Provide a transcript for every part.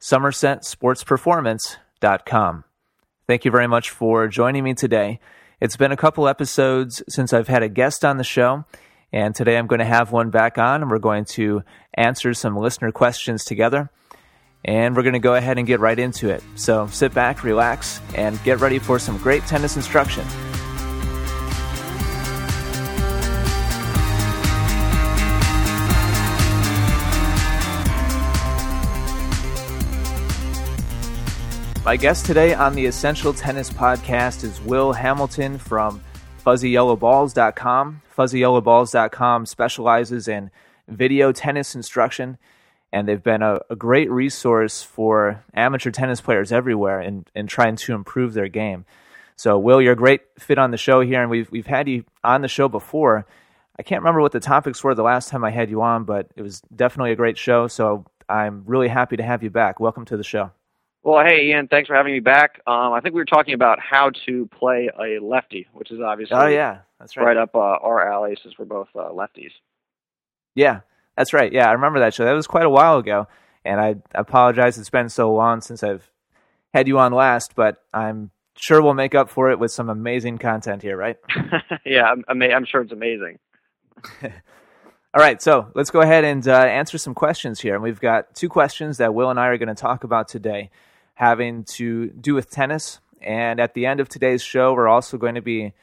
SomersetSportsPerformance.com. Thank you very much for joining me today. It's been a couple episodes since I've had a guest on the show, and today I'm going to have one back on, and we're going to answer some listener questions together. And we're going to go ahead and get right into it. So sit back, relax, and get ready for some great tennis instruction. My guest today on the Essential Tennis Podcast is Will Hamilton from FuzzyYellowBalls.com. FuzzyYellowBalls.com specializes in video tennis instruction, and they've been a, a, great resource for amateur tennis players everywhere in, in trying to improve their game. So, Will, you're a great fit on the show here, and we've, we've had you on the show before. I can't remember what the topics were the last time I had you on, but it was definitely a great show. So, I'm really happy to have you back. Welcome to the show. Well, hey Ian, thanks for having me back. Um, I think we were talking about how to play a lefty, which is obviously oh yeah, that's right, right up uh, our alley since we're both uh, lefties. Yeah, that's right. Yeah, I remember that show. That was quite a while ago, and I apologize it's been so long since I've had you on last, but I'm sure we'll make up for it with some amazing content here, right? yeah, I'm, I'm sure it's amazing. All right, so let's go ahead and uh, answer some questions here. And we've got two questions that Will and I are going to talk about today having to do with tennis. And at the end of today's show, we're also going to be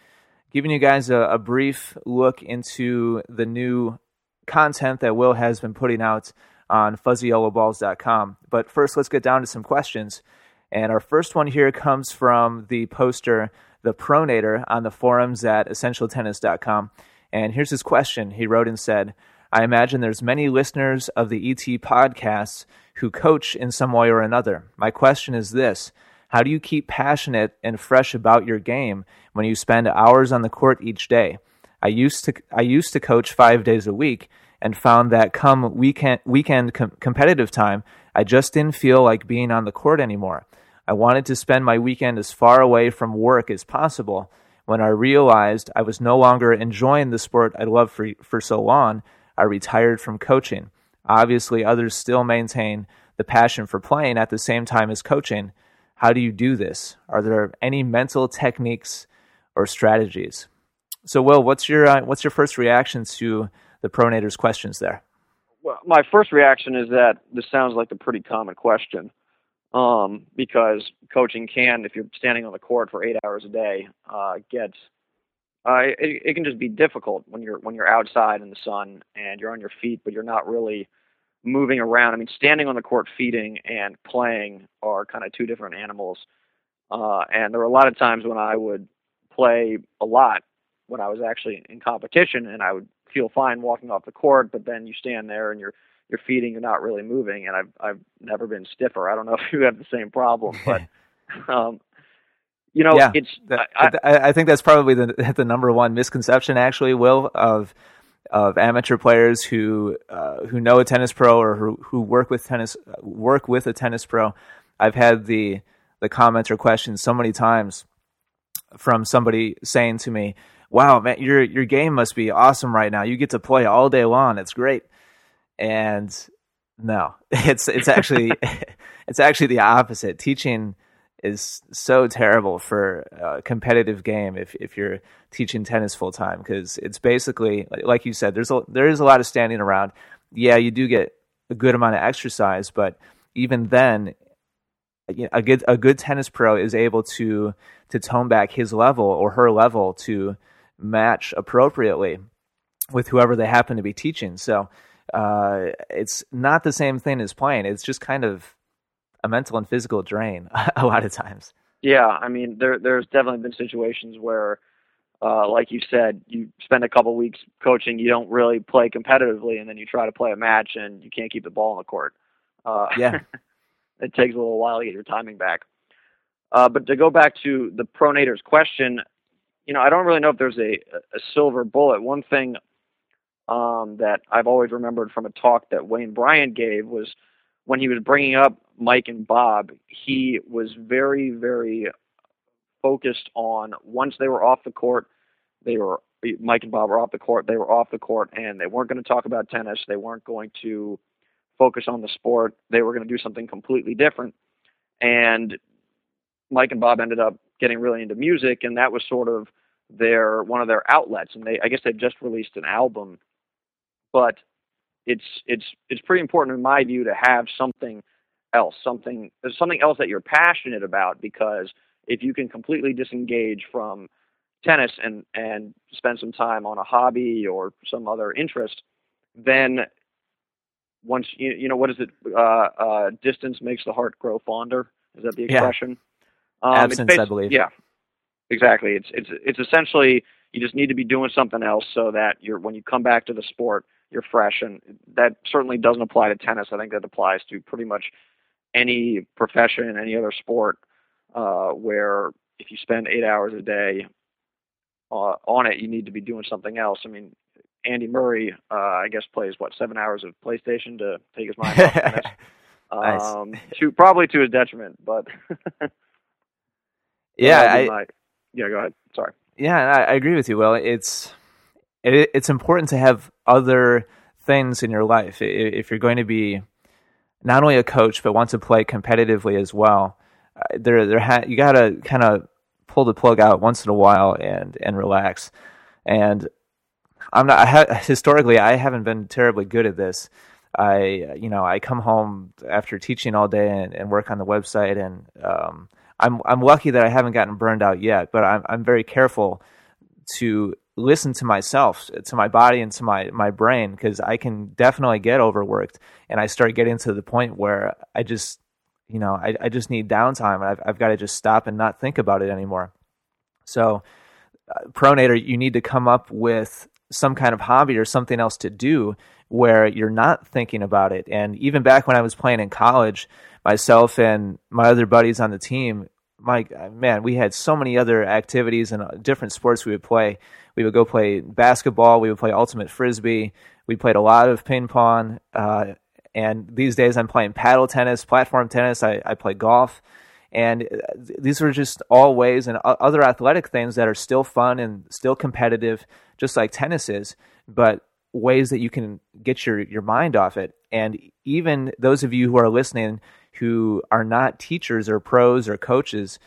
giving you guys a, a brief look into the new content that Will has been putting out on fuzzyyellowballs.com. But first, let's get down to some questions. And our first one here comes from the poster, The Pronator, on the forums at essentialtennis.com. And here's his question. He wrote and said, I imagine there's many listeners of the ET podcasts who coach in some way or another. My question is this How do you keep passionate and fresh about your game when you spend hours on the court each day? I used to, I used to coach five days a week and found that come weekend, weekend com- competitive time, I just didn't feel like being on the court anymore. I wanted to spend my weekend as far away from work as possible. When I realized I was no longer enjoying the sport I loved for, for so long, I retired from coaching. Obviously, others still maintain the passion for playing at the same time as coaching. How do you do this? Are there any mental techniques or strategies? So, Will, what's your uh, what's your first reaction to the pronator's questions there? Well, my first reaction is that this sounds like a pretty common question, um, because coaching can, if you're standing on the court for eight hours a day, uh, get uh, it, it can just be difficult when you're when you're outside in the sun and you're on your feet, but you're not really moving around. I mean, standing on the court feeding and playing are kind of two different animals. Uh, and there were a lot of times when I would play a lot when I was actually in competition, and I would feel fine walking off the court. But then you stand there and you're you're feeding, you're not really moving. And I've I've never been stiffer. I don't know if you have the same problem, but um, you know, yeah, it's. That, I, I, think that's probably the the number one misconception, actually, Will, of of amateur players who uh, who know a tennis pro or who, who work with tennis work with a tennis pro. I've had the the comment or questions so many times from somebody saying to me, "Wow, man, your your game must be awesome right now. You get to play all day long. It's great." And no, it's it's actually it's actually the opposite. Teaching is so terrible for a competitive game if if you're teaching tennis full time because it's basically like you said there's a there is a lot of standing around. Yeah you do get a good amount of exercise but even then a good a good tennis pro is able to to tone back his level or her level to match appropriately with whoever they happen to be teaching. So uh, it's not the same thing as playing. It's just kind of a mental and physical drain a lot of times. Yeah, I mean, there there's definitely been situations where, uh, like you said, you spend a couple weeks coaching, you don't really play competitively, and then you try to play a match and you can't keep the ball on the court. Uh, yeah, it takes a little while to get your timing back. Uh, but to go back to the pronator's question, you know, I don't really know if there's a, a silver bullet. One thing um, that I've always remembered from a talk that Wayne Bryan gave was when he was bringing up Mike and Bob, he was very, very focused on once they were off the court, they were Mike and Bob were off the court, they were off the court, and they weren't going to talk about tennis. They weren't going to focus on the sport. They were going to do something completely different. And Mike and Bob ended up getting really into music, and that was sort of their one of their outlets. And they, I guess, they just released an album, but it's it's it's pretty important in my view to have something else, something something else that you're passionate about, because if you can completely disengage from tennis and and spend some time on a hobby or some other interest, then once you you know what is it? Uh, uh, distance makes the heart grow fonder. Is that the expression? Yeah. Um, Absence, I believe. Yeah, exactly. It's it's it's essentially you just need to be doing something else so that you're when you come back to the sport you're fresh and that certainly doesn't apply to tennis. I think that applies to pretty much any profession, any other sport uh, where if you spend eight hours a day uh, on it, you need to be doing something else. I mean, Andy Murray, uh, I guess, plays what seven hours of PlayStation to take his mind off tennis. Um, nice. to probably to his detriment, but yeah, I, my, yeah, go ahead. Sorry. Yeah, I, I agree with you. Well, it's it, it's important to have other things in your life if you're going to be not only a coach but want to play competitively as well. Uh, there, there, ha- you got to kind of pull the plug out once in a while and and relax. And I'm not I ha- historically I haven't been terribly good at this. I you know I come home after teaching all day and, and work on the website and um, I'm I'm lucky that I haven't gotten burned out yet, but I'm I'm very careful to listen to myself, to my body and to my my brain because I can definitely get overworked and I start getting to the point where I just you know I I just need downtime. I've I've got to just stop and not think about it anymore. So uh, pronator you need to come up with some kind of hobby or something else to do where you're not thinking about it. And even back when I was playing in college, myself and my other buddies on the team, my man, we had so many other activities and uh, different sports we would play. We would go play basketball. We would play ultimate frisbee. We played a lot of ping pong. Uh, and these days, I'm playing paddle tennis, platform tennis. I, I play golf, and uh, these are just all ways and other athletic things that are still fun and still competitive, just like tennis is. But ways that you can get your your mind off it. And even those of you who are listening who are not teachers or pros or coaches,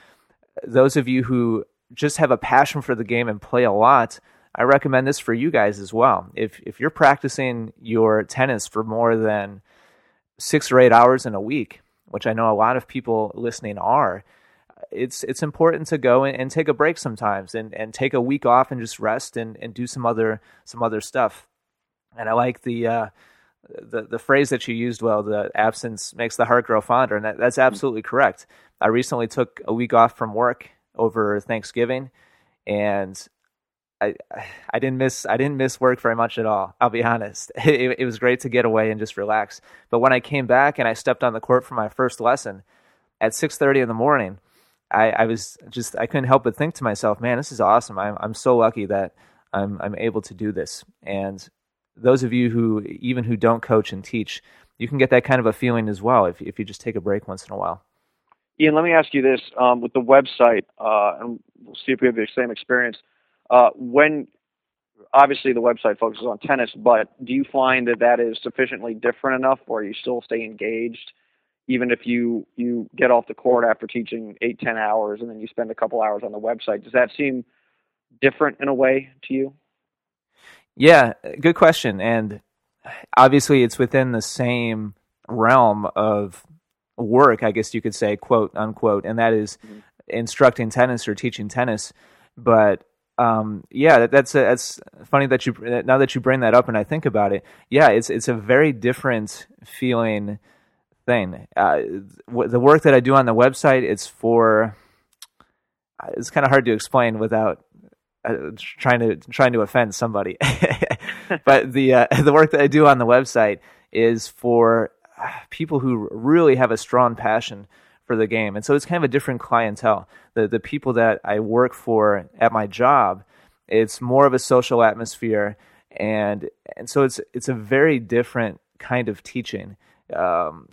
those of you who just have a passion for the game and play a lot, I recommend this for you guys as well. If if you're practicing your tennis for more than 6 or 8 hours in a week, which I know a lot of people listening are, it's it's important to go and, and take a break sometimes and, and take a week off and just rest and, and do some other some other stuff. And I like the uh, the the phrase that you used well the absence makes the heart grow fonder and that, that's mm-hmm. absolutely correct. I recently took a week off from work over thanksgiving and i i didn't miss i didn't miss work very much at all i'll be honest. It, it was great to get away and just relax. But when i came back and i stepped on the court for my first lesson at 6.30 in the morning I, I was just i couldn't help but think to myself man this is awesome. I'm, I'm so lucky that I'm, I'm able to do this. And those of you who even who don't coach and teach, you can get that kind of a feeling as well if if you just take a break once in a while. Ian, let me ask you this: um, with the website, uh, and we'll see if we have the same experience. Uh, when obviously the website focuses on tennis, but do you find that that is sufficiently different enough, or you still stay engaged, even if you you get off the court after teaching eight ten hours, and then you spend a couple hours on the website? Does that seem different in a way to you? Yeah, good question. And obviously, it's within the same realm of work, I guess you could say, quote unquote, and that is mm-hmm. instructing tennis or teaching tennis. But um, yeah, that, that's a, that's funny that you now that you bring that up and I think about it. Yeah, it's it's a very different feeling thing. Uh, the work that I do on the website, it's for. It's kind of hard to explain without uh, trying to trying to offend somebody. but the uh, the work that I do on the website is for people who really have a strong passion for the game, and so it's kind of a different clientele. The the people that I work for at my job, it's more of a social atmosphere, and and so it's it's a very different kind of teaching. Um,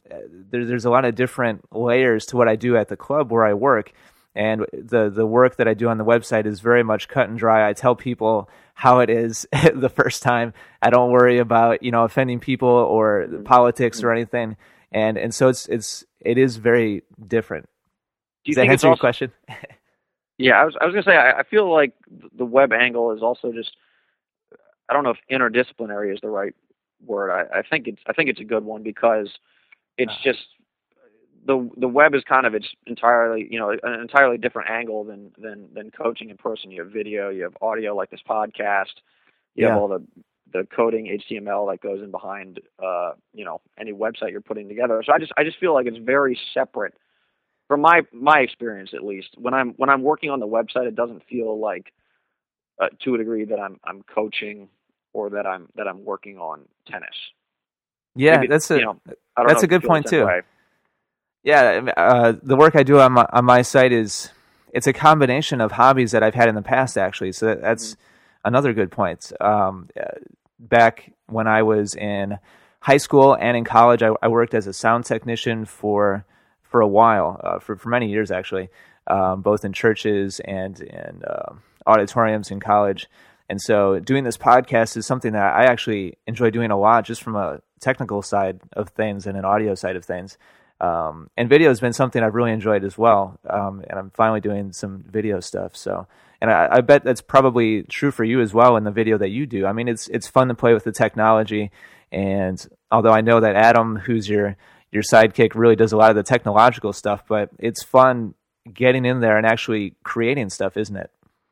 there, there's a lot of different layers to what I do at the club where I work, and the the work that I do on the website is very much cut and dry. I tell people how it is the first time. I don't worry about you know offending people or politics or anything, and and so it's it's it is very different. Do you Does that answer your question? Yeah, I was I was gonna say I, I feel like the web angle is also just I don't know if interdisciplinary is the right word. I, I think it's I think it's a good one because it's Uh. just the the web is kind of its entirely you know an entirely different angle than than than coaching in person. You have video, you have audio like this podcast, you Yeah. have all the the coding HTML that goes in behind uh, you know any website you're putting together. So I just I just feel like it's very separate from my my experience at least. When I'm when I'm working on the website, it doesn't feel like uh, to a degree that I'm I'm coaching or that I'm that I'm working on tennis. Yeah, Maybe, that's a you know, that's a good point, too. way. Yeah. Uh, the work I do on my on my site is it's a combination of hobbies that I've had in the past actually. So that, that's another good point. Um, uh, back when I was in high school and in college, I, I worked as a sound technician for for a while, uh, for for many years actually, um, both in churches and in uh, auditoriums in college. And so, doing this podcast is something that I actually enjoy doing a lot, just from a technical side of things and an audio side of things. Um, and video has been something I've really enjoyed as well. Um, and I'm finally doing some video stuff. So, and I, I bet that's probably true for you as well in the video that you do. I mean, it's it's fun to play with the technology. And although I know that Adam, who's your your sidekick, really does a lot of the technological stuff, but it's fun getting in there and actually creating stuff, isn't it?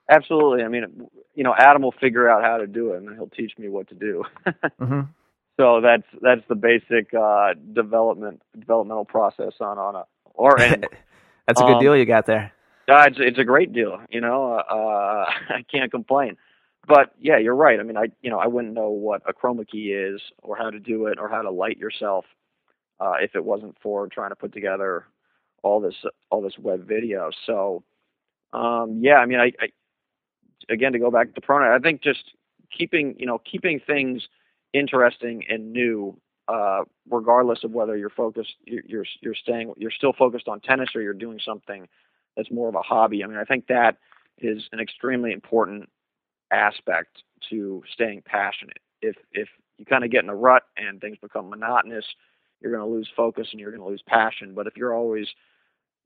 Absolutely. I mean, you know, Adam will figure out how to do it, and he'll teach me what to do. hmm so that's that's the basic uh, development developmental process on on a or That's a good Um, deal you got there. Uh, it's it's a great deal, you know. Uh, I can't complain. But yeah, you're right. I mean, I you know I wouldn't know what a chroma key is, or how to do it, or how to light yourself, uh, if it wasn't for trying to put together all this all this web video. So, um, yeah, I mean, I, I again to go back to Prona, I think just keeping you know keeping things interesting and new, uh, regardless of whether you're focused, you're, you're staying, you're still focused on tennis, or you're doing something that's more of a hobby. I mean, I think that is an extremely important aspect to staying passionate. If if you kind of get in a rut and things become monotonous, you're going to lose focus and you're going to lose passion. But if you're always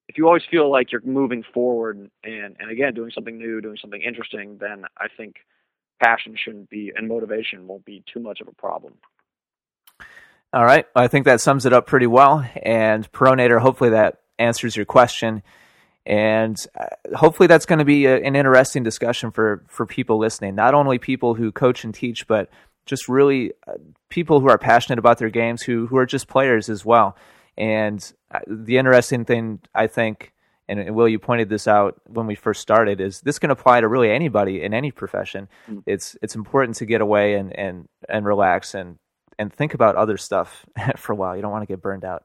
if you always feel like you're moving forward and and again doing something new, doing something interesting, then I think passion shouldn't be and motivation won't be too much of a problem. All right. I think that sums it up pretty well. And Pronator, hopefully that answers your question. And uh, hopefully that's going to be a, an interesting discussion for, for people listening. Not only people who coach and teach, but just really uh, people who are passionate about their games, who, who are just players as well. And uh, the interesting thing, I think, and, and Will, you pointed this out when we first started, is this can apply to really anybody in any profession. Mm. It's it's important to get away and, and, and relax and and think about other stuff for a while. You don't want to get burned out.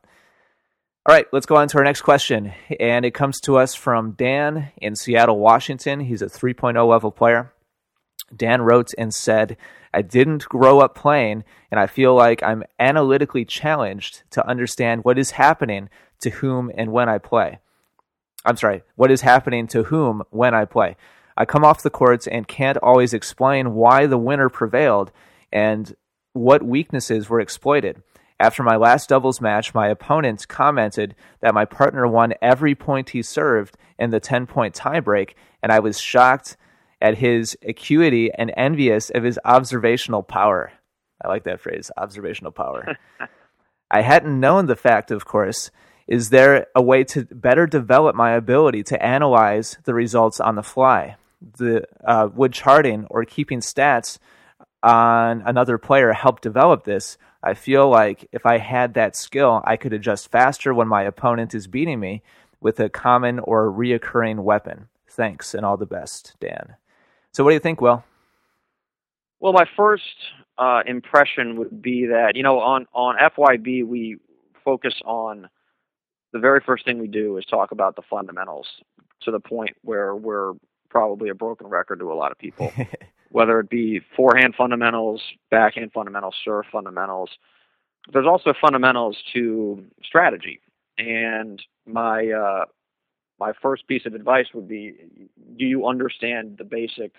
All right, let's go on to our next question. And it comes to us from Dan in Seattle, Washington. He's a 3.0 level player. Dan wrote and said, I didn't grow up playing, and I feel like I'm analytically challenged to understand what is happening to whom and when I play. I'm sorry, what is happening to whom when I play. I come off the courts and can't always explain why the winner prevailed and what weaknesses were exploited. After my last doubles match, my opponent commented that my partner won every point he served in the 10 point tiebreak, and I was shocked at his acuity and envious of his observational power. I like that phrase, observational power. I hadn't known the fact, of course. Is there a way to better develop my ability to analyze the results on the fly? The uh, would charting or keeping stats on another player help develop this? I feel like if I had that skill, I could adjust faster when my opponent is beating me with a common or reoccurring weapon. Thanks and all the best, Dan. So, what do you think, Will? Well, my first uh, impression would be that you know on on FYB we focus on the very first thing we do is talk about the fundamentals to the point where we're probably a broken record to a lot of people, whether it be forehand fundamentals, backhand fundamentals, serve fundamentals. There's also fundamentals to strategy, and my uh, my first piece of advice would be: Do you understand the basic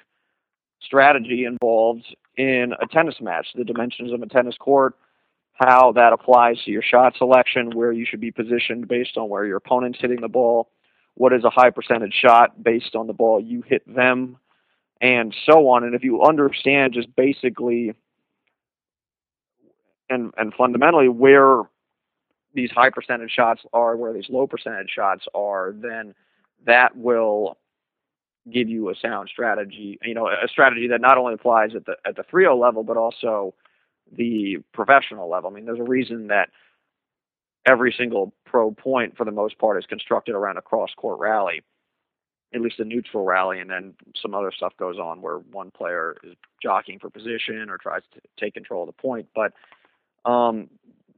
strategy involved in a tennis match? The dimensions of a tennis court, how that applies to your shot selection, where you should be positioned based on where your opponent's hitting the ball, what is a high percentage shot based on the ball you hit them, and so on. And if you understand just basically and and fundamentally where these high percentage shots are, where these low percentage shots are, then that will give you a sound strategy. You know, a strategy that not only applies at the at the 3 level, but also the professional level. I mean, there's a reason that every single pro point, for the most part, is constructed around a cross court rally, at least a neutral rally, and then some other stuff goes on where one player is jockeying for position or tries to take control of the point. But um,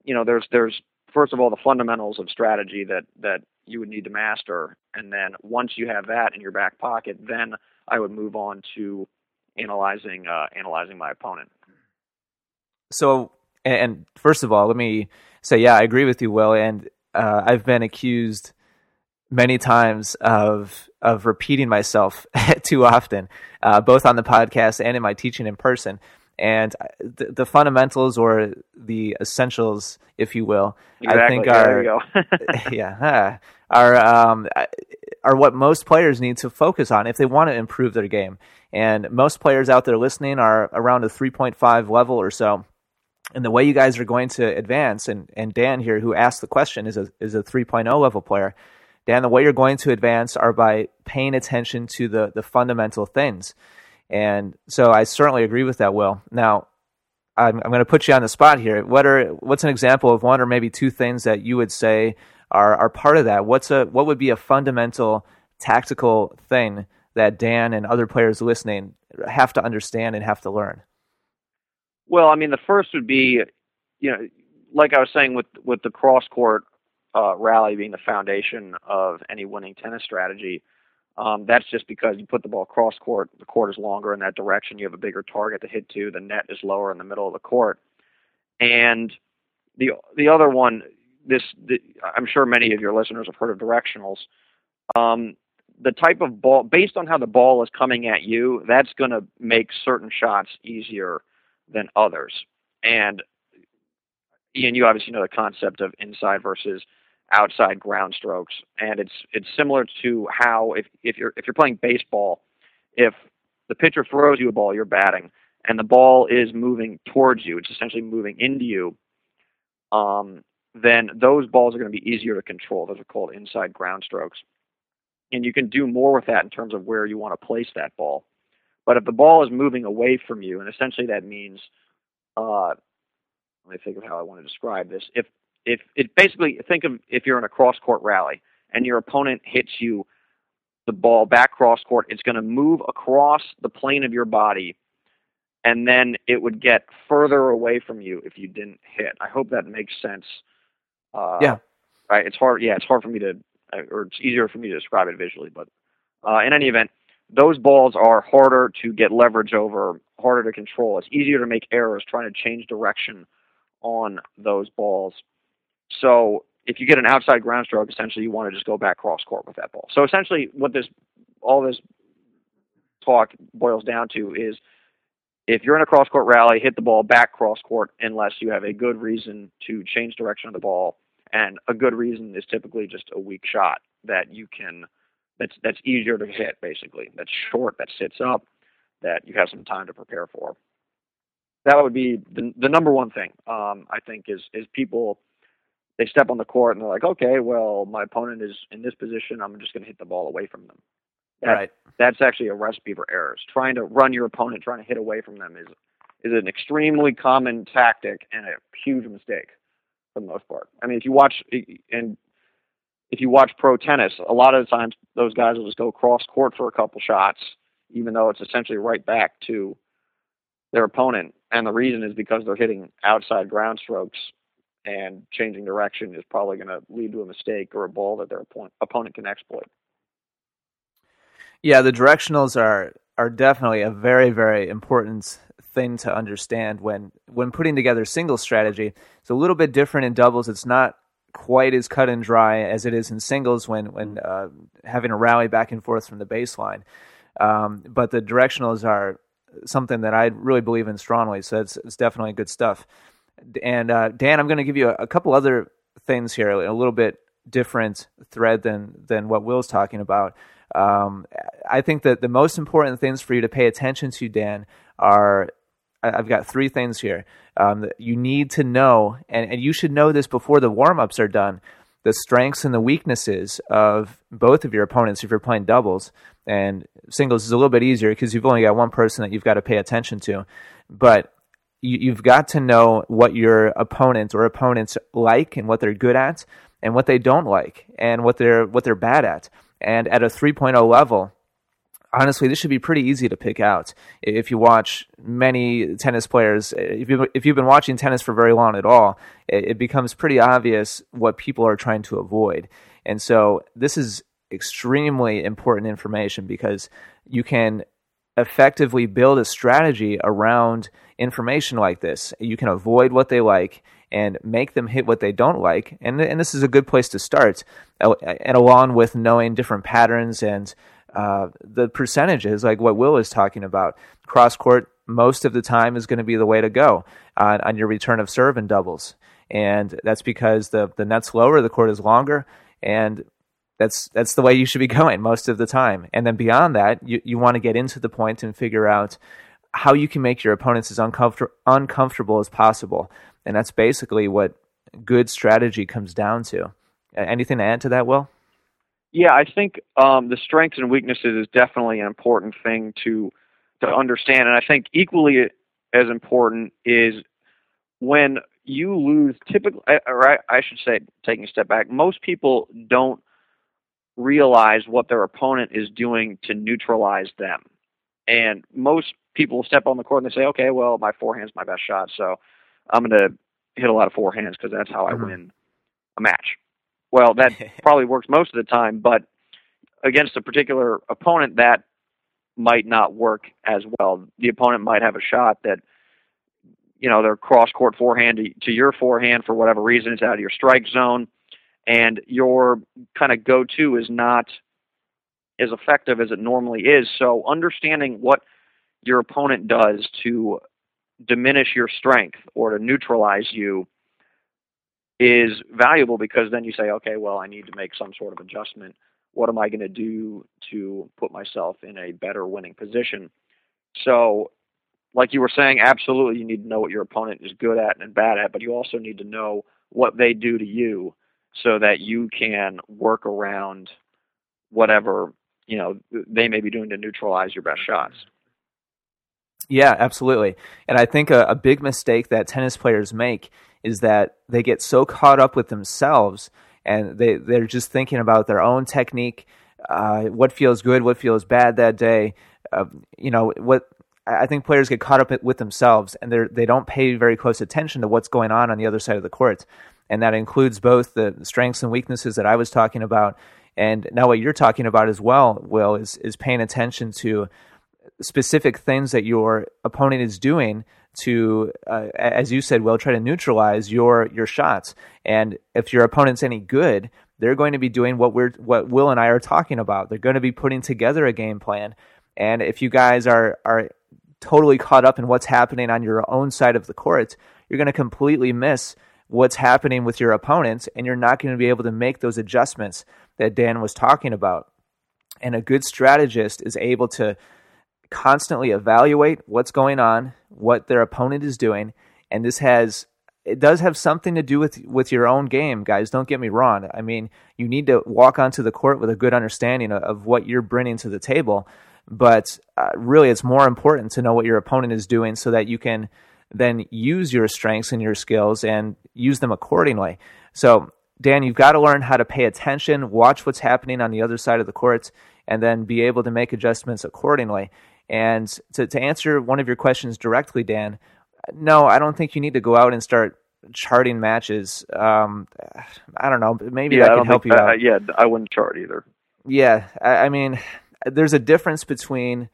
you know, there's there's first of all the fundamentals of strategy that that you would need to master, and then once you have that in your back pocket, then I would move on to analyzing uh, analyzing my opponent. So, and first of all, let me say, yeah, I agree with you, Will, and uh, I've been accused many times of of repeating myself too often, uh, both on the podcast and in my teaching in person. And the, the, fundamentals or the essentials, if you will, exactly. I think are yeah are um, are what most players need to focus on if they want to improve their game. And most players out there listening are around a 3.5 level or so and the way you guys are going to advance, and, and Dan here, who asked the question, is a is a 3.0 level player. Dan, the way you're going to advance are by paying attention to the the fundamental things, and so I certainly agree with that. Will now, I'm, I'm going to put you on the spot here. What are what's an example of one or maybe two things that you would say are are part of that? What's a what would be a fundamental tactical thing that Dan and other players listening have to understand and have to learn? Well, I mean, the first would be, you know, like I was saying with with the cross court uh, rally being the foundation of any winning tennis strategy. Um, that's just because you put the ball cross court, the court is longer in that direction. You have a bigger target to hit to. The net is lower in the middle of the court, and the the other one, this the, I'm sure many of your listeners have heard of directionals. Um, the type of ball, based on how the ball is coming at you, that's going to make certain shots easier than others. And Ian, you obviously know the concept of inside versus outside ground strokes, and it's it's similar to how if if you're if you're playing baseball, if the pitcher throws you a ball, you're batting, and the ball is moving towards you, it's essentially moving into you. Um, then those balls are going to be easier to control. Those are called inside ground strokes, and you can do more with that in terms of where you want to place that ball. But if the ball is moving away from you, and essentially that means, uh, let me think of how I want to describe this. If if it basically think of if you're in a cross court rally and your opponent hits you the ball back cross court, it's going to move across the plane of your body, and then it would get further away from you if you didn't hit. I hope that makes sense. Uh, yeah. Right. It's hard. Yeah, it's hard for me to, or it's easier for me to describe it visually. But uh, in any event, those balls are harder to get leverage over, harder to control. It's easier to make errors trying to change direction on those balls. So if you get an outside ground stroke, essentially you want to just go back cross court with that ball. So essentially, what this all this talk boils down to is if you're in a cross court rally, hit the ball back cross court unless you have a good reason to change direction of the ball. And a good reason is typically just a weak shot that you can that's that's easier to hit basically. That's short that sits up that you have some time to prepare for. That would be the, the number one thing um, i think is is people they step on the court and they're like okay well my opponent is in this position. I'm just going to hit the ball away from them. That, right. that's actually a recipe for errors. Trying to run your opponent trying to hit away from them is is an extremely common tactic and a huge mistake for the most part. I mean if you watch and if you watch pro tennis, a lot of the times those guys will just go cross court for a couple shots, even though it's essentially right back to their opponent. And the reason is because they're hitting outside ground strokes and changing direction is probably going to lead to a mistake or a ball that their opponent can exploit. Yeah, the directionals are are definitely a very very important thing to understand when when putting together single strategy. It's a little bit different in doubles. It's not quite as cut and dry as it is in singles when when uh, having a rally back and forth from the baseline. Um, but the directionals are something that I really believe in strongly. So it's, it's definitely good stuff. And uh, Dan, I'm going to give you a, a, couple other things here, a little bit different thread than than what Will's talking about. Um, I think that the most important things for you to pay attention to, Dan, are I've got three things here um, that you need to know, and, and you should know this before the warm ups are done. The strengths and the weaknesses of both of your opponents if you're playing doubles and singles is a little bit easier because you've only got one person that you've got to pay attention to. But you, have got to know what your opponent or opponents like and what they're good at and what they don't like and what they're what they're bad at. And at a 3.0 level, honestly, this should be pretty easy to pick out. If you watch many tennis players, if you if you've been watching tennis for very long at all, it, it becomes pretty obvious what people are trying to avoid. And so this is extremely important information because you can effectively build a strategy around information like this. You can avoid what they like and make them hit what they don't like. And, and this is a good place to start. And along with knowing different patterns and uh, the percentages, like what Will is talking about, cross court most of the time is going to be the way to go on, on your return of serve and doubles. And that's because the, the net's lower, the court is longer, and that's that's the way you should be going most of the time. And then beyond that, you, you want to get into the point and figure out how you can make your opponents as uncomfort- uncomfortable as possible. And that's basically what good strategy comes down to. Anything to add to that, Will? Yeah, I think um, the strengths and weaknesses is definitely an important thing to to understand, and I think equally as important is when you lose. Typically, or I, I should say, taking a step back, most people don't realize what their opponent is doing to neutralize them. And most people step on the court and they say, okay, well, my forehand's my best shot, so I'm going to hit a lot of forehands because that's how I mm-hmm. win a match. Well, that probably works most of the time, but against a particular opponent, that might not work as well. The opponent might have a shot that, you know, their cross court forehand to, to your forehand for whatever reason is out of your strike zone and your kind of go to is not as effective as it normally is. So, understanding what your opponent does to diminish your strength or to neutralize you is valuable because then you say, okay, well, I need to make some sort of adjustment. What am I going to do to put myself in a better winning position? So, like you were saying, absolutely, you need to know what your opponent is good at and bad at, but you also need to know what they do to you so that you can work around whatever you know they may be doing to neutralize your best shots. Yeah, absolutely. And I think a, a, big mistake that tennis players make is that they get so caught up with themselves and they they're just thinking about their own technique, uh, what feels good, what feels bad that day. Uh, you know what. I think players get caught up with themselves and they they don't pay very close attention to what's going on on the other side of the court and that includes both the strengths and weaknesses that I was talking about, and now what you're talking about as well, Will, is is paying attention to specific things that your opponent is doing to, uh, as you said, Will, try to neutralize your your shots. And if your opponent's any good, they're going to be doing what we're what Will and I are talking about. They're going to be putting together a game plan. And if you guys are are totally caught up in what's happening on your own side of the court, you're going to completely miss what's happening with your opponents, and you're not going to be able to make those adjustments that Dan was talking about. And a good strategist is able to constantly evaluate what's going on, what their opponent is doing, and this has it does have something to do with with your own game, guys. Don't get me wrong. I mean, you need to walk onto the court with a good understanding of, of what you're bringing to the table, but uh, really, it's more important to know what your opponent is doing so that you can then use your strengths and your skills and use them accordingly. So, Dan, you've got to learn how to pay attention, watch what's happening on the other side of the court, and then be able to make adjustments accordingly. And to, to answer one of your questions directly, Dan, no, I don't think you need to go out and start charting matches. Um, I don't know. Maybe yeah, that can help you out. yeah, I wouldn't chart either. Yeah, I, I mean, there's a difference between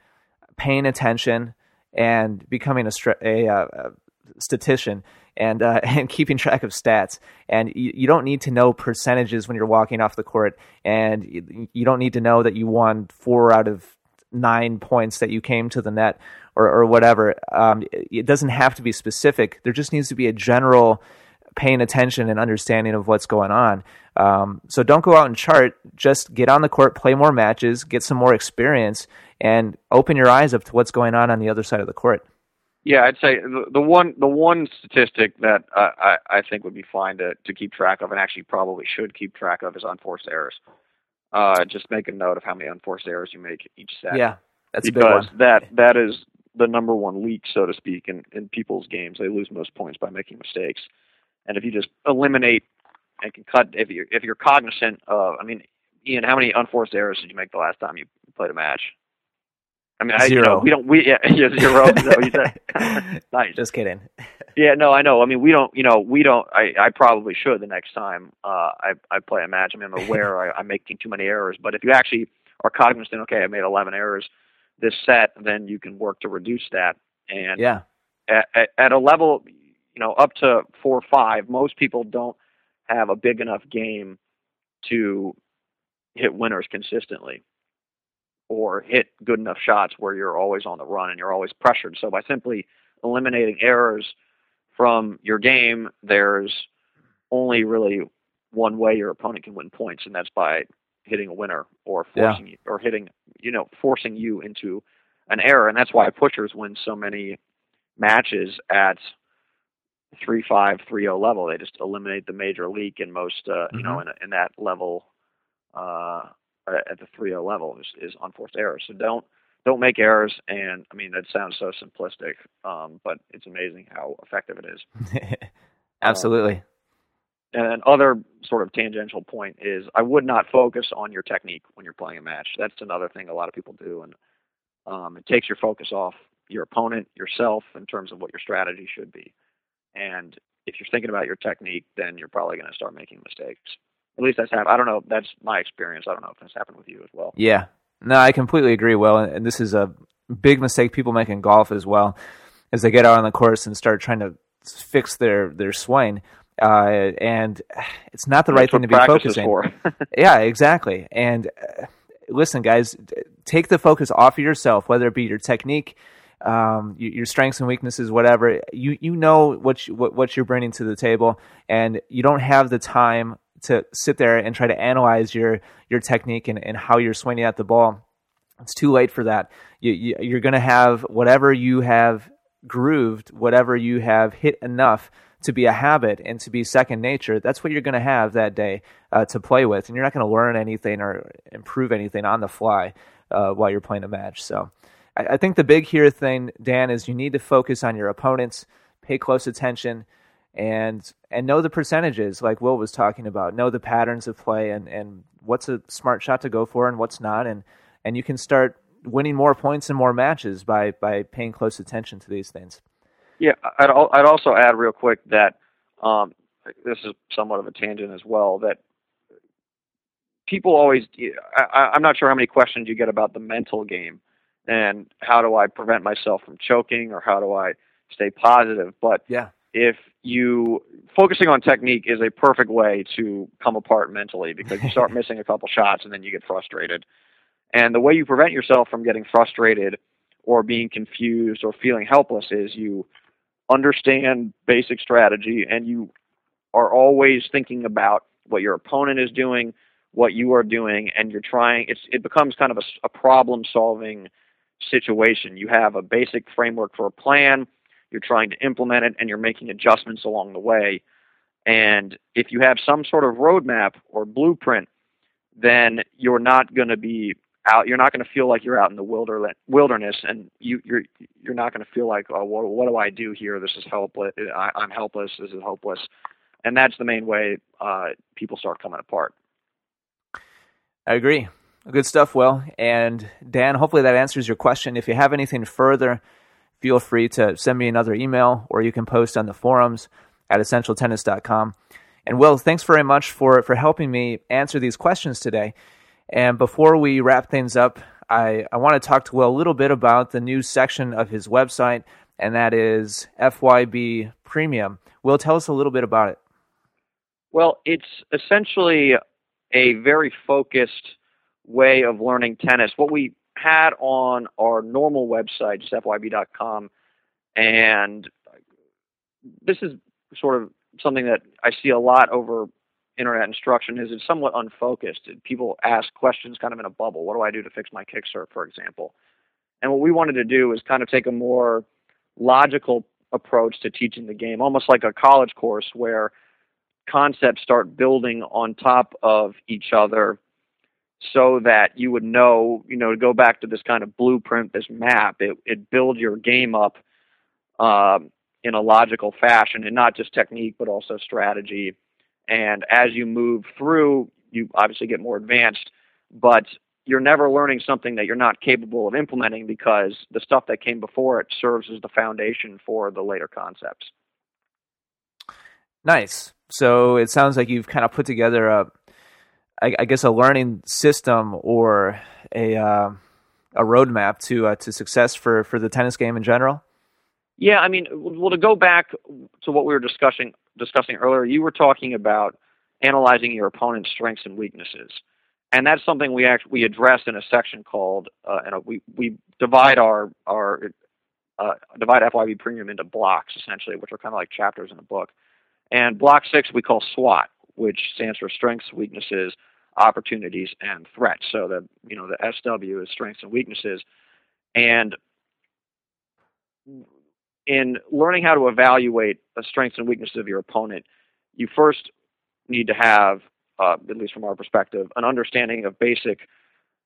paying attention and becoming a, a, uh, a statistician and uh, and keeping track of stats. And you, you, don't need to know percentages when you're walking off the court, and you, you, don't need to know that you won four out of nine points that you came to the net or, or whatever. Um, it doesn't have to be specific. There just needs to be a general paying attention and understanding of what's going on. Um, so don't go out and chart. Just get on the court, play more matches, get some more experience, and open your eyes up to what's going on on the other side of the court. Yeah, I'd say the, the one the one statistic that uh, I I think would be fine to to keep track of, and actually probably should keep track of, is unforced errors. Uh, just make a note of how many unforced errors you make each set. Yeah, that's because that that is the number one leak, so to speak, in in people's games. They lose most points by making mistakes, and if you just eliminate and can cut, if you if you're cognizant of, I mean, Ian, how many unforced errors did you make the last time you played a match? I mean, I, zero. You know, we don't. We yeah, yeah zero. you said? nice. Just kidding. yeah, no, I know. I mean, we don't. You know, we don't. I I probably should the next time uh, I I play a match. I mean, I'm aware I, I'm making too many errors, but if you actually are cognizant, okay, I made 11 errors this set, then you can work to reduce that. And yeah, at, at, at a level, you know, up to four or five, most people don't have a big enough game to hit winners consistently or hit good enough shots where you're always on the run and you're always pressured. So by simply eliminating errors from your game, there's only really one way your opponent can win points, and that's by hitting a winner or forcing yeah. you or hitting you know forcing you into an error, and that's why pushers win so many matches at three five three zero level. They just eliminate the major leak in most uh, mm-hmm. you know mm-hmm. in, in that level uh, at the 3.0 level is, is unforced errors. So don't don't make errors. And I mean that sounds so simplistic, um, but it's amazing how effective it is. Absolutely. Um, and other sort of tangential point is I would not focus on your technique when you're playing a match. That's another thing a lot of people do, and um, it takes your focus off your opponent, yourself, in terms of what your strategy should be. And if you're thinking about your technique, then you're probably going to start making mistakes. At least that's happened. I don't know. That's my experience. I don't know if that's happened with you as well. Yeah. No, I completely agree, Will. And this is a big mistake people make in golf as well, as they get out on the course and start trying to fix their their swing. Uh, and it's not the that's right thing to be focusing. On. Yeah, exactly. And uh, listen, guys, take the focus off of yourself, whether it be your technique, um, your strengths and weaknesses, whatever. You you know what you, what what you're bringing to the table, and you don't have the time to sit there and try to analyze your your technique and, and how you're swinging at the ball. It's too late for that. You, you, you're going to have whatever you have grooved, whatever you have hit enough to be a habit and to be second nature, that's what you're going to have that day uh, to play with. And you're not going to learn anything or improve anything on the fly uh, while you're playing a match. So I, I, think the big here thing, Dan, is you need to focus on your opponents, pay close attention, and and know the percentages like Will was talking about. Know the patterns of play and and what's a smart shot to go for and what's not, and and you can start winning more points and more matches by by paying close attention to these things. Yeah, I'd I'd also add real quick that um, this is somewhat of a tangent as well that people always I, I'm not sure how many questions you get about the mental game and how do I prevent myself from choking or how do I stay positive, but yeah if you focusing on technique is a perfect way to come apart mentally because you start missing a couple shots and then you get frustrated. And the way you prevent yourself from getting frustrated or being confused or feeling helpless is you understand basic strategy and you are always thinking about what your opponent is doing, what you are doing, and you're trying. It's it becomes kind of a, a problem solving situation. You have a basic framework for a plan you're trying to implement it, and you're making adjustments along the way. And if you have some sort of roadmap or blueprint, then you're not going to be out. You're not going to feel like you're out in the wilderness, and you, you're you're not going to feel like, oh, what, what do I do here? This is helpless. I, I'm helpless. This is hopeless. And that's the main way uh, people start coming apart. I agree. Good stuff, Will. And Dan, hopefully that answers your question. If you have anything further feel free to send me another email or you can post on the forums at essentialtennis.com. And Will, thanks very much for, for helping me answer these questions today. And before we wrap things up, I, I want to talk to Will a little bit about the new section of his website, and that is FYB Premium. Will, tell us a little bit about it. Well, it's essentially a very focused way of learning tennis. What we had on our normal website, just fyb.com, and this is sort of something that I see a lot over internet instruction is it's somewhat unfocused. People ask questions kind of in a bubble. What do I do to fix my kick serve, for example? And what we wanted to do is kind of take a more logical approach to teaching the game, almost like a college course where concepts start building on top of each other so that you would know, you know, to go back to this kind of blueprint, this map, it, it builds your game up um, in a logical fashion and not just technique, but also strategy. And as you move through, you obviously get more advanced, but you're never learning something that you're not capable of implementing because the stuff that came before it serves as the foundation for the later concepts. Nice. So it sounds like you've kind of put together a, I, I guess, a learning system or a uh, a roadmap to uh, to success for for the tennis game in general. Yeah, I mean, well, to go back to what we were discussing discussing earlier, you were talking about analyzing your opponent's strengths and weaknesses, and that's something we actually we address in a section called, uh, and we we divide our our uh, divide FYB Premium into blocks essentially, which are kind of like chapters in a book. And block six we call SWOT, which stands for strengths, weaknesses, opportunities, and threats. So the you know the SW is strengths and weaknesses, and in learning how to evaluate the strengths and weaknesses of your opponent, you first need to have, uh, at least from our perspective, an understanding of basic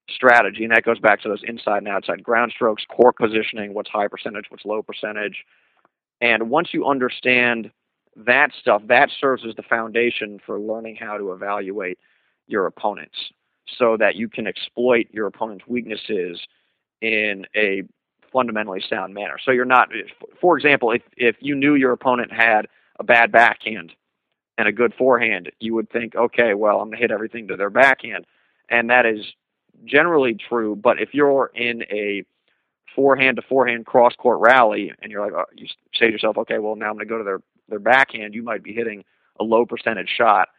strategy, and that goes back to those inside and outside ground strokes, core positioning, what's high percentage, what's low percentage. And once you understand that stuff, that serves as the foundation for learning how to evaluate your opponents so that you can exploit your opponent's weaknesses in a fundamentally sound manner. So you're not, for example, if, if you knew your opponent had a bad backhand and a good forehand, you would think, okay, well, I'm going to hit everything to their backhand. And that is generally true. But if you're in a forehand to forehand cross court rally and you're like, uh, you say to yourself, okay, well, now I'm going to go to their, their backhand, you might be hitting a low percentage shot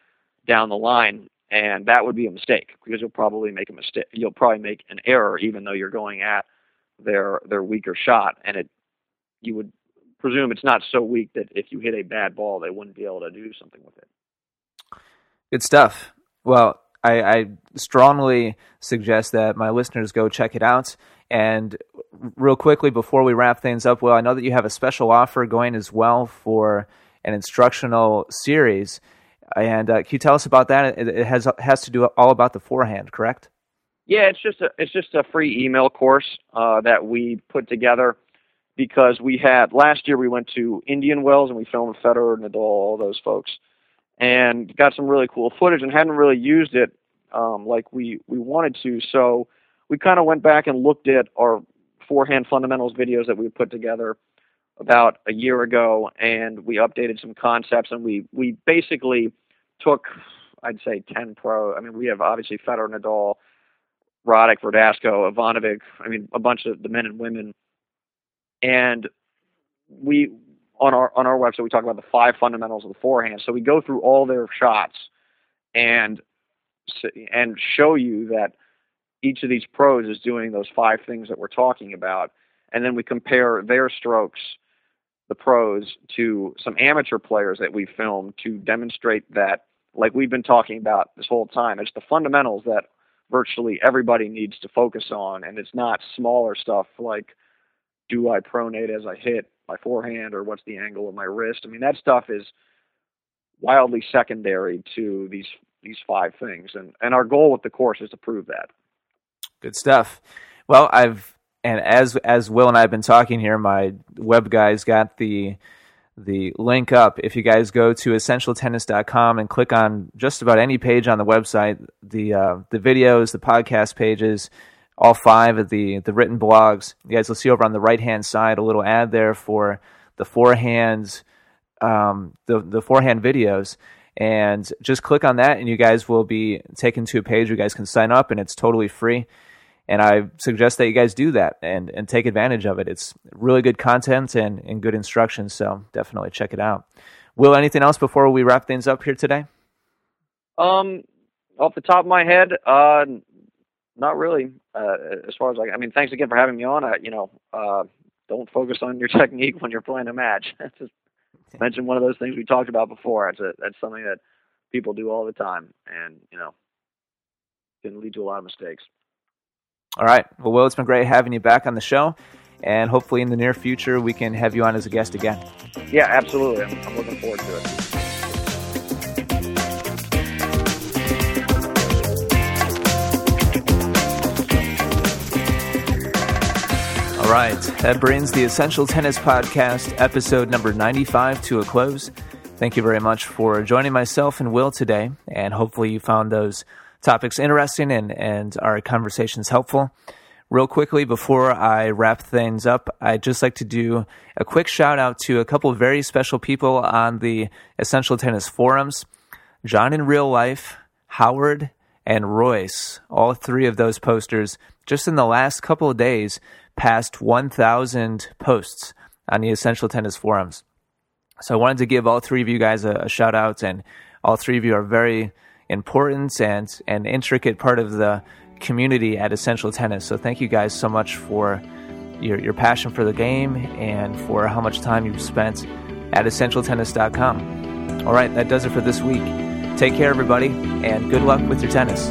down the line. And that would be a mistake because you'll probably make a mistake. You'll probably make an error even though you're going at their their weaker shot, and it you would presume it's not so weak that if you hit a bad ball, they wouldn't be able to do something with it. Good stuff. Well, I, I strongly suggest that my listeners go check it out. And real quickly before we wrap things up, well, I know that you have a special offer going as well for an instructional series. And uh, can you tell us about that? It, it has has to do all about the forehand, correct? Yeah, it's just a it's just a free email course uh, that we put together because we had last year we went to Indian Wells and we filmed Federer, Nadal, all those folks, and got some really cool footage and hadn't really used it um, like we we wanted to. So we kind of went back and looked at our forehand fundamentals videos that we put together about a year ago, and we updated some concepts and we we basically took I'd say 10 pro. I mean, we have obviously Federer, Nadal, Roddick, Verdasco, Ivanovic, I mean, a bunch of the men and women. And we on our on our website we talk about the five fundamentals of the forehand. So we go through all their shots and and show you that each of these pros is doing those five things that we're talking about, and then we compare their strokes, the pros, to some amateur players that we filmed to demonstrate that, like we've been talking about this whole time, it's the fundamentals that virtually everybody needs to focus on, and it's not smaller stuff like do I pronate as I hit my forehand or what's the angle of my wrist. I mean that stuff is wildly secondary to these these five things, and and our goal with the course is to prove that. Good stuff. Well, I've and as as Will and I have been talking here, my web guys got the the link up. If you guys go to essentialtennis.com and click on just about any page on the website, the uh, the videos, the podcast pages, all five of the the written blogs, you guys will see over on the right hand side a little ad there for the forehand um, the the forehand videos. And just click on that and you guys will be taken to a page. You guys can sign up and it's totally free and i suggest that you guys do that and, and take advantage of it. It's really good content and, and good instructions so definitely check it out. Will anything else before we wrap things up here today? Um off the top of my head uh not really uh as far as like i mean thanks again for having me on. Uh, you know uh don't focus on your technique when you're playing a match. Just mention one of those things we talked about before. It's a, that's something that people do all the time, and you know, can lead to a lot of mistakes. All right. Well, Will, it's been great having you back on the show, and hopefully in the near future we can have you on as a guest again. Yeah, absolutely. I'm, I'm looking forward to it. All right, that brings the Essential Tennis Podcast, episode number 95, to a close. Thank you very much for joining myself and Will today, and hopefully you found those topics interesting and, and our conversations helpful. Real quickly, before I wrap things up, I'd just like to do a quick shout out to a couple very special people on the Essential Tennis forums John in real life, Howard, and Royce. All three of those posters, just in the last couple of days, passed 1,000 posts on the Essential Tennis forums. So I wanted to give all three of you guys a, a shout out, and all three of you are very important and an intricate part of the community at Essential Tennis. So thank you guys so much for your, your passion for the game and for how much time you've spent at essentialtennis.com. All right, that does it for this week. Take care, everybody, and good luck with your tennis.